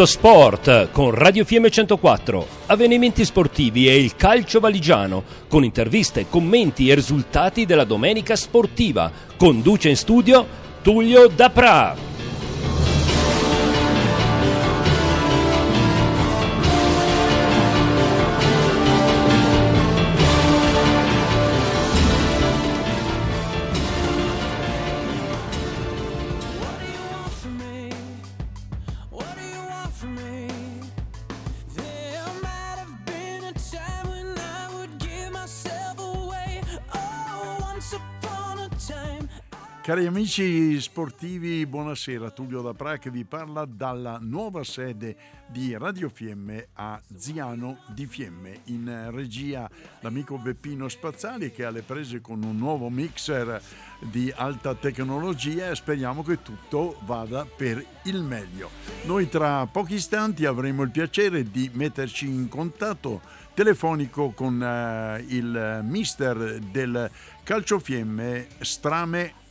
Tutto sport con Radio Fiemme 104, avvenimenti sportivi e il calcio valigiano, con interviste, commenti e risultati della domenica sportiva. Conduce in studio Tullio Dapra. Cari amici sportivi, buonasera. Tullio da Pra che vi parla dalla nuova sede di Radio Fiemme a Ziano di Fiemme. In regia l'amico Beppino Spazzali che ha le prese con un nuovo mixer di alta tecnologia e speriamo che tutto vada per il meglio. Noi tra pochi istanti avremo il piacere di metterci in contatto telefonico con uh, il mister del calciofiemme Strame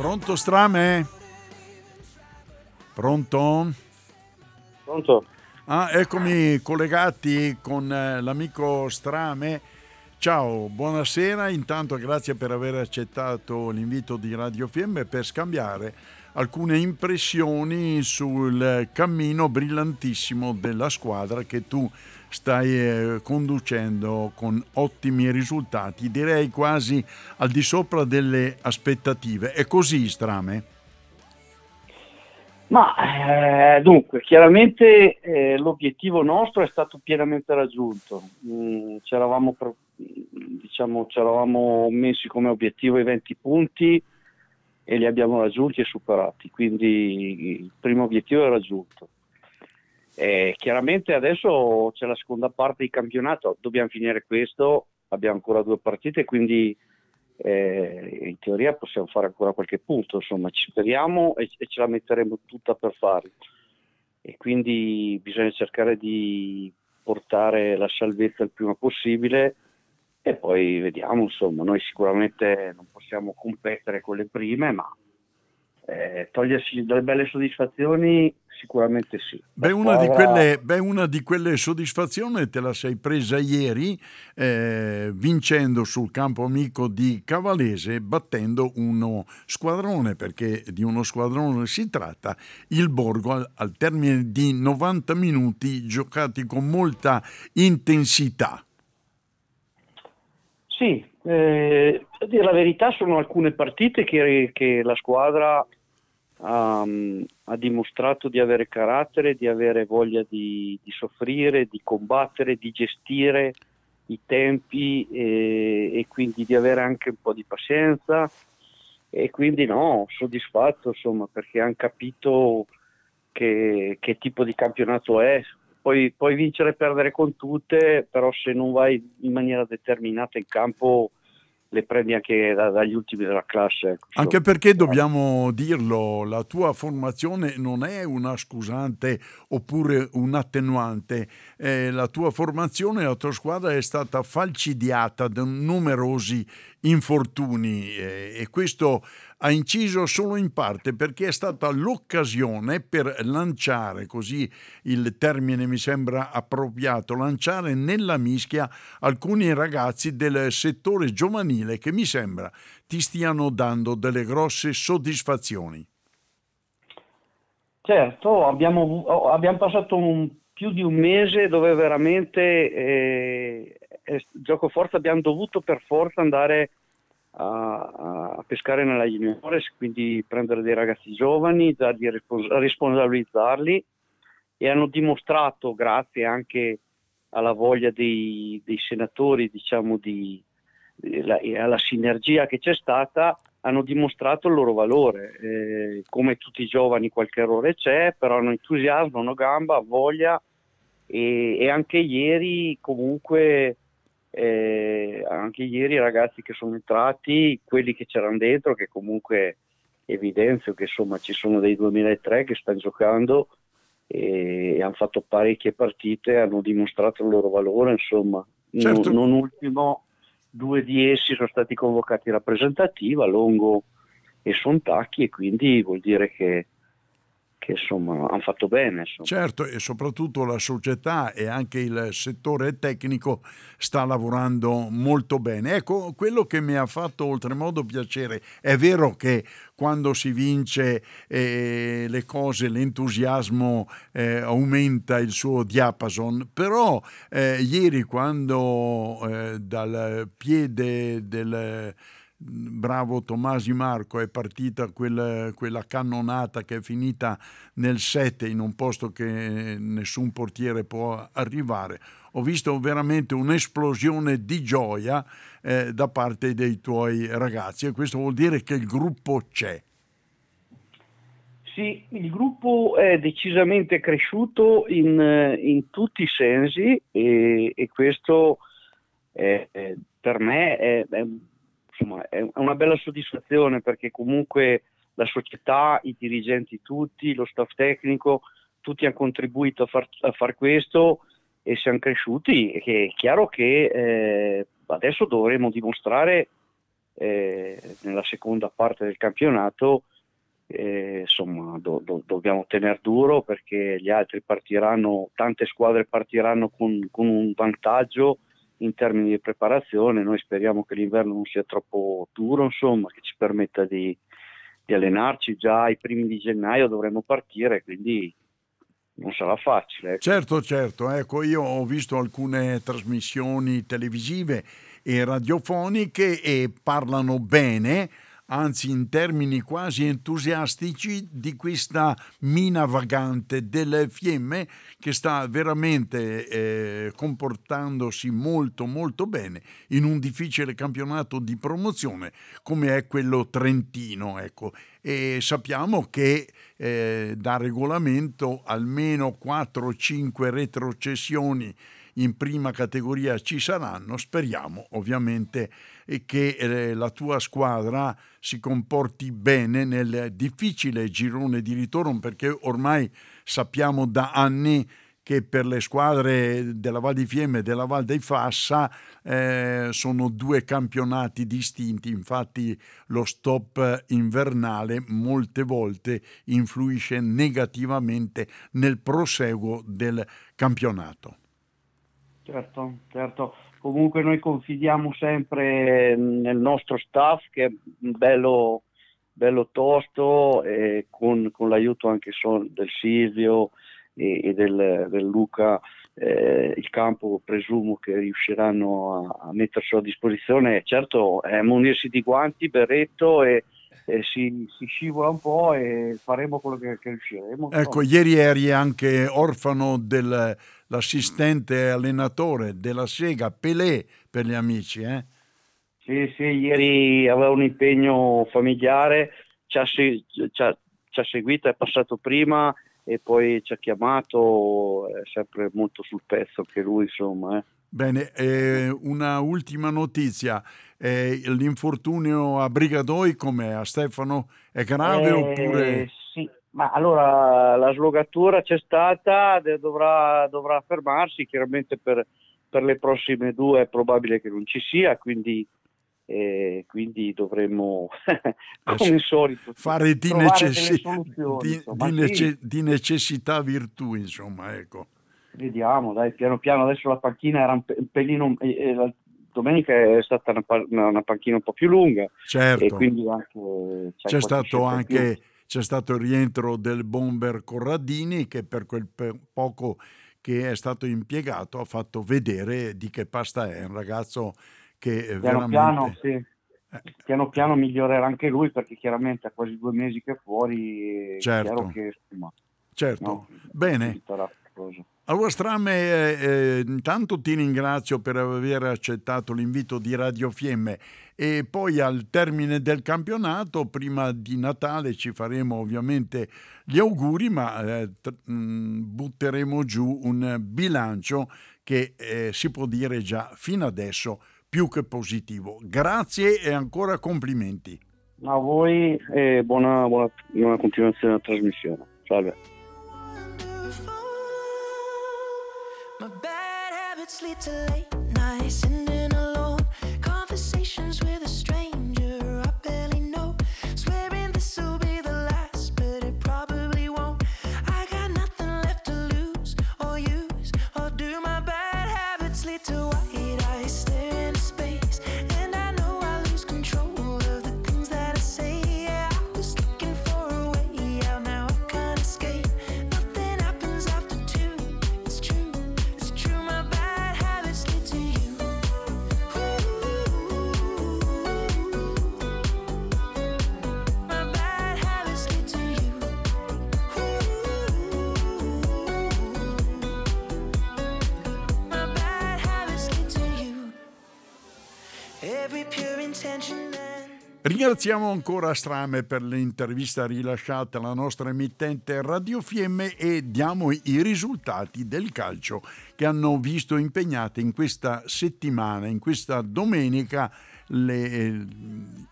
Pronto Strame? Pronto? Pronto? Ah, eccomi collegati con eh, l'amico Strame. Ciao, buonasera. Intanto grazie per aver accettato l'invito di Radio Fiemme per scambiare alcune impressioni sul cammino brillantissimo della squadra che tu stai eh, conducendo con ottimi risultati, direi quasi al di sopra delle aspettative. È così, Strame? Ma eh, dunque, chiaramente eh, l'obiettivo nostro è stato pienamente raggiunto. Mm, ci, eravamo, diciamo, messi come obiettivo i 20 punti e li abbiamo raggiunti e superati, quindi il primo obiettivo è raggiunto. Eh, chiaramente adesso c'è la seconda parte di campionato, dobbiamo finire questo, abbiamo ancora due partite, quindi eh, in teoria possiamo fare ancora qualche punto, insomma ci speriamo e, e, ce la metteremo tutta per farlo. E quindi bisogna cercare di portare la salvezza il prima possibile e poi vediamo, insomma, noi sicuramente non possiamo competere con le prime, ma eh, togliersi delle belle soddisfazioni sicuramente sì. Beh una, quelle, beh una, di quelle, soddisfazioni te la sei presa ieri eh, vincendo sul campo amico di Cavalese battendo uno squadrone perché di uno squadrone si tratta il Borgo al, al termine di 90 minuti giocati con molta intensità. Sì, eh, dire la verità sono alcune partite che, che la squadra um, ha dimostrato di avere carattere, di avere voglia di, di, soffrire, di combattere, di gestire i tempi e, e, quindi di avere anche un po' di pazienza e quindi no, soddisfatto insomma perché hanno capito che, che tipo di campionato è. Poi, puoi vincere e perdere con tutte, però se non vai in maniera determinata in campo le prendi anche da, dagli ultimi della classe. Ecco. Anche perché dobbiamo dirlo, la tua formazione non è una scusante oppure un attenuante, eh, la tua formazione, la tua squadra è stata falcidiata da numerosi infortuni eh, e questo ha inciso solo in parte perché è stata l'occasione per lanciare, così il termine mi sembra appropriato, lanciare nella mischia alcuni ragazzi del settore giovanile che mi sembra ti stiano dando delle grosse soddisfazioni. Certo, abbiamo, abbiamo passato un, più di un mese dove veramente eh, gioco forza abbiamo dovuto per forza andare a, a, pescare nella juniores, quindi prendere dei ragazzi giovani, dargli respons- responsabilizzarli e hanno dimostrato, grazie anche alla voglia dei, dei senatori, diciamo, di, la, alla sinergia che c'è stata, hanno dimostrato il loro valore. Eh, come tutti i giovani qualche errore c'è, però hanno entusiasmo, hanno gamba, voglia e, e anche ieri comunque eh, anche ieri i ragazzi che sono entrati, quelli che c'erano dentro, che comunque evidenzio che insomma ci sono dei 2003 che stanno giocando e, e hanno fatto parecchie partite, hanno dimostrato il loro valore, insomma. Certo. Non, non ultimo, due di essi sono stati convocati rappresentativa, Longo e Sontacchi, e quindi vuol dire che che insomma hanno fatto bene. Insomma. Certo, e soprattutto la società e anche il settore tecnico sta lavorando molto bene. Ecco, quello che mi ha fatto oltremodo piacere, è vero che quando si vince eh, le cose, l'entusiasmo eh, aumenta il suo diapason, però eh, ieri quando eh, dal piede del bravo Tomasi Marco è partita quel, quella cannonata che è finita nel 7 in un posto che nessun portiere può arrivare. Ho visto veramente un'esplosione di gioia eh, da parte dei tuoi ragazzi e questo vuol dire che il gruppo c'è. Sì, il gruppo è decisamente cresciuto in, in tutti i sensi e, e questo è, per me è, è insomma, è una bella soddisfazione perché comunque la società, i dirigenti tutti, lo staff tecnico, tutti hanno contribuito a far, a far questo e siamo cresciuti. E è chiaro che eh, adesso dovremo dimostrare eh, nella seconda parte del campionato eh, insomma do, do, dobbiamo tenere duro perché gli altri partiranno, tante squadre partiranno con, con un vantaggio in termini di preparazione. Noi speriamo che l'inverno non sia troppo duro, insomma, che ci permetta di, di allenarci già ai primi di gennaio dovremo partire, quindi non sarà facile. Ecco. Certo, certo, ecco, io ho visto alcune trasmissioni televisive e radiofoniche e parlano bene anzi in termini quasi entusiastici, di questa mina vagante delle fiemme che sta veramente eh, comportandosi molto molto bene in un difficile campionato di promozione come è quello trentino. Ecco. E sappiamo che eh, da regolamento almeno 4-5 retrocessioni in prima categoria ci saranno. Speriamo ovviamente che eh, la tua squadra si comporti bene nel difficile girone di ritorno perché ormai sappiamo da anni che per le squadre della Val di Fiemme e della Val dei Fassa eh, sono due campionati distinti, infatti lo stop invernale molte volte influisce negativamente nel proseguo del campionato. Certo, certo. Comunque noi confidiamo sempre nel nostro staff che è bello, bello tosto e con, con l'aiuto anche del Silvio e, e del, del, Luca eh, il campo presumo che riusciranno a, a mettersi a disposizione. Certo è munirsi di guanti, berretto e, e si, si, scivola un po' e faremo quello che, che riusciremo. Ecco, no? ieri eri anche orfano dell'assistente allenatore della Sega, Pelé per gli amici, eh? Sì, sì, ieri aveva un impegno familiare, ci ha, ci ha, ci ha seguito, è passato prima e poi ci ha chiamato, è sempre molto sul pezzo che lui, insomma. Eh. Bene, eh, una ultima notizia. Eh, l'infortunio a Brigadoi come a Stefano è grave eh, oppure... Sì, ma allora la slogatura c'è stata, dovrà, dovrà fermarsi, chiaramente per, per, le prossime due è probabile che non ci sia, quindi, eh, quindi dovremmo, come il solito, fare di, necessi- di, di, nece- di necessità virtù, insomma, ecco. Vediamo, dai, piano piano. Adesso la panchina era un, pelino. Eh, eh, la domenica è stata una, una, panchina un po' più lunga. Certo. E quindi anche, c'è, stato anche c'è stato il rientro del bomber Corradini che per quel poco che è stato impiegato ha fatto vedere di che pasta è. Un ragazzo che piano veramente... Piano, sì. Eh. Piano piano migliorerà anche lui perché chiaramente ha quasi due mesi che è fuori. Certo. Che, insomma, certo. No, Bene. Allora Strame, eh, eh, intanto ti ringrazio per aver accettato l'invito di Radio Fiemme e poi al termine del campionato, prima di Natale, ci faremo ovviamente gli auguri, ma eh, t- mh, mm, butteremo giù un bilancio che eh, si può dire già fino adesso più che positivo. Grazie e ancora complimenti. A voi e buona, buona, buona continuazione della trasmissione. Salve. Lead to late nights Ringraziamo ancora Strame per l'intervista rilasciata alla nostra emittente Radio Fiemme e diamo i risultati del calcio che hanno visto impegnate in questa settimana, in questa domenica, le,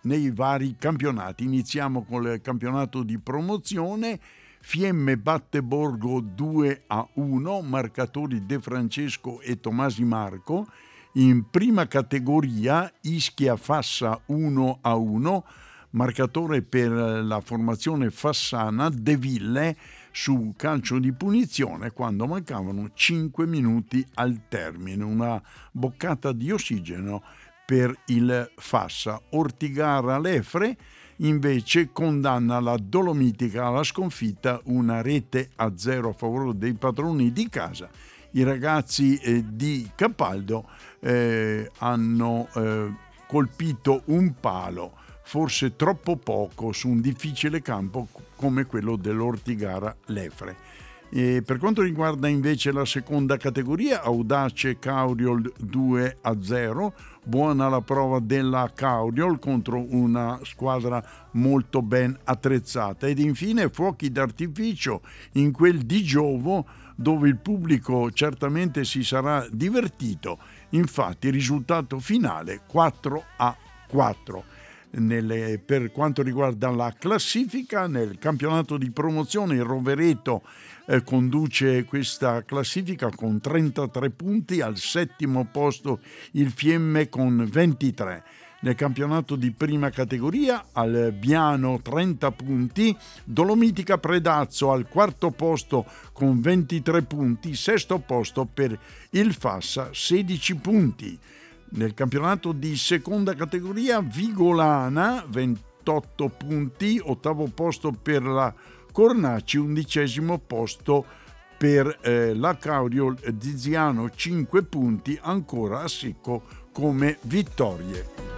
nei vari campionati. Iniziamo con il campionato di promozione. Fiemme batte Borgo 2 a 1, marcatori De Francesco e Tomasi Marco. In prima categoria Ischia Fassa 1 a 1, marcatore per la formazione fassana De Ville su calcio di punizione quando mancavano 5 minuti al termine, una boccata di ossigeno per il Fassa. Ortigara Lefre invece condanna la Dolomitica alla sconfitta, una rete a zero a favore dei padroni di casa. I ragazzi eh, di Capaldo eh, hanno eh, colpito un palo, forse troppo poco, su un difficile campo come quello dell'Ortigara Lefre. E per quanto riguarda invece la seconda categoria, Audace Cauriol 2 a 0, buona la prova della Cauriol contro una squadra molto ben attrezzata. Ed infine fuochi d'artificio in quel di Giovo dove il pubblico certamente si sarà divertito. Infatti, risultato finale 4 a 4. Nelle, per quanto riguarda la classifica, nel campionato di promozione il Rovereto eh, conduce questa classifica con 33 punti, al settimo posto il Fiemme con 23 nel campionato di prima categoria al Biano 30 punti, Dolomitica Predazzo al quarto posto con 23 punti, sesto posto per il Fassa 16 punti. Nel campionato di seconda categoria Vigolana 28 punti, ottavo posto per la Cornacci, undicesimo posto per eh, la Caurio di Ziano 5 punti, ancora a secco come vittorie.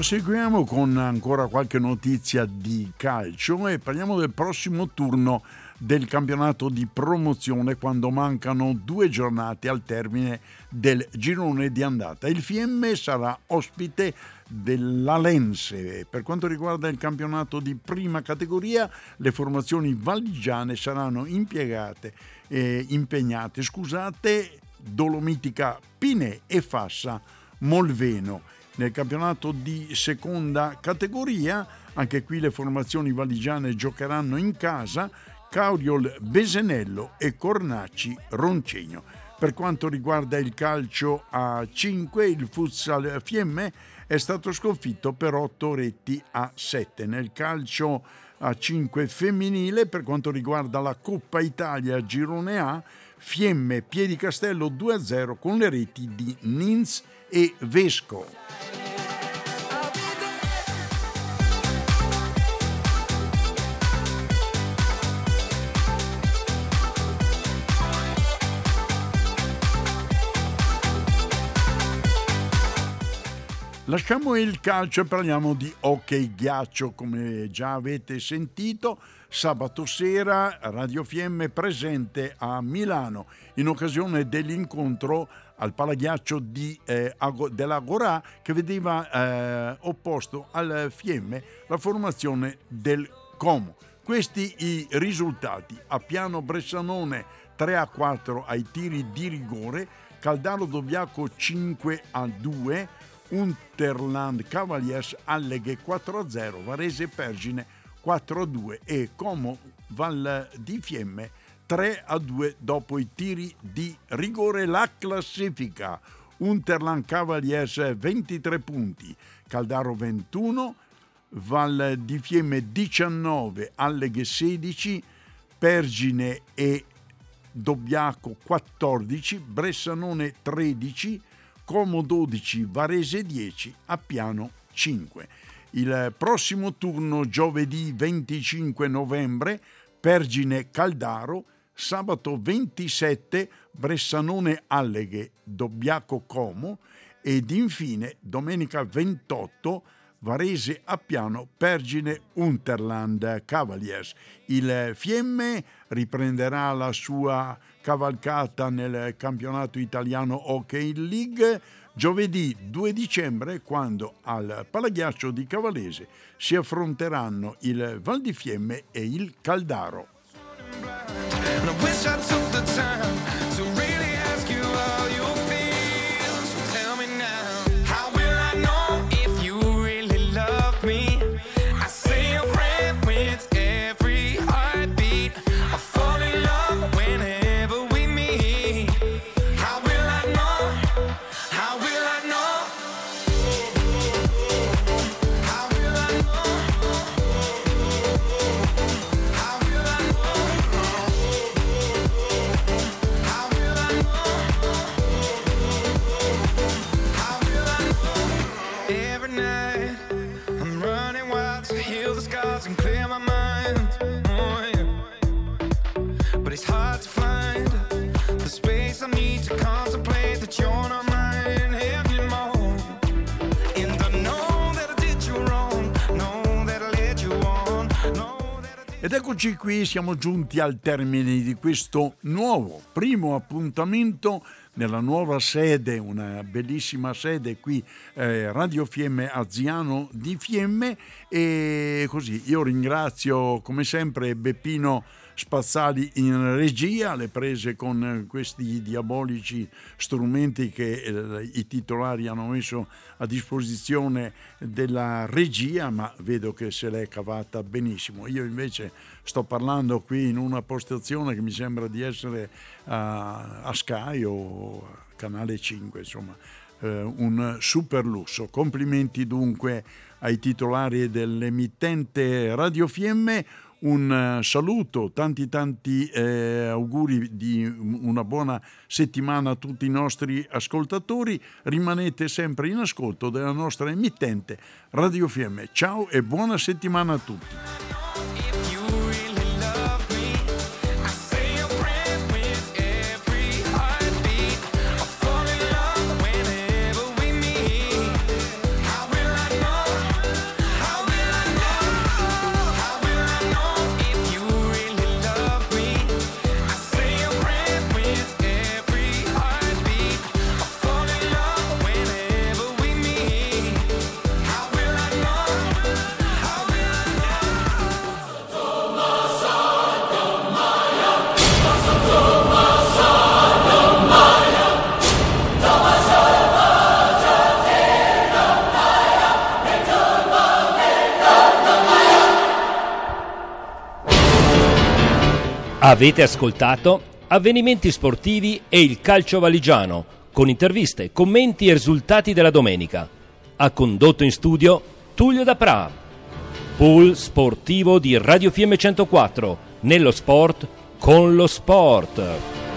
Proseguiamo con ancora qualche notizia di calcio e parliamo del prossimo turno del campionato di promozione quando mancano due giornate al termine del girone di andata. Il Fiemme sarà ospite della Lense. Per quanto riguarda il campionato di prima categoria, le formazioni valigiane saranno impiegate, eh, impegnate, scusate, Dolomitica Pine e Fassa Molveno nel campionato di seconda categoria Anche qui le formazioni valigiane giocheranno in casa Cauriol Besenello e Cornacci Roncegno. Per quanto riguarda il calcio a 5, il futsal Fiemme è stato sconfitto per 8 retti a 7. Nel calcio a 5 femminile, per quanto riguarda la Coppa Italia Girone A, Fiemme Piedicastello 2-0 con le reti di Nins e Vesco. Lasciamo il calcio e parliamo di hockey ghiaccio, come già avete sentito. Sabato sera Radio Fiemme presente a Milano in occasione dell'incontro al palaghiaccio di, eh, dell'Agorà che vedeva eh, opposto al Fiemme la formazione del Como. Questi i risultati. A piano Bressanone 3 a 4 ai tiri di rigore, Caldaro Dobbiaco 5 a 2, Unterland Cavaliers Alleghe 4-0, Varese Pergine 4-2 e Como Val di Fiemme 3-2 dopo i tiri di rigore. La classifica Unterland Cavaliers 23 punti, Caldaro 21, Val di Fiemme 19, Alleghe 16, Pergine e Dobbiaco 14, Bressanone 13, Como 12, Varese 10, Appiano 5. Il prossimo turno giovedì 25 novembre, Pergine Caldaro, sabato 27 Bressanone Alleghe, Dobbiaco Como ed infine domenica 28 Varese Appiano, Pergine Unterland Cavaliers. Il Fiemme riprenderà la sua cavalcata nel campionato italiano Hockey League giovedì 2 dicembre quando al Palaghiaccio di Cavalese si affronteranno il Val di Fiemme e il Caldaro. Ed eccoci qui, siamo giunti al termine di questo nuovo primo appuntamento nella nuova sede, una bellissima sede qui, eh, Radio Fiemme Aziano di Fiemme e così io ringrazio come sempre Beppino Spazzali in regia, le prese con questi diabolici strumenti che eh, i titolari hanno messo a disposizione della regia, ma vedo che se l'è cavata benissimo. Io invece sto parlando qui in una postazione che mi sembra di essere a, Sky o Canale 5, insomma, eh, un super lusso. Complimenti dunque ai titolari dell'emittente Radio Fiemme un eh, saluto, tanti tanti eh, auguri di una buona settimana a tutti i nostri ascoltatori. Rimanete sempre in ascolto della nostra emittente Radio Fiemme. Ciao e buona settimana a tutti. Avete ascoltato avvenimenti sportivi e il calcio valigiano con interviste, commenti e risultati della domenica. Ha condotto in studio Tullio da Pra. Pool sportivo di Radio FM 104 nello sport con lo sport.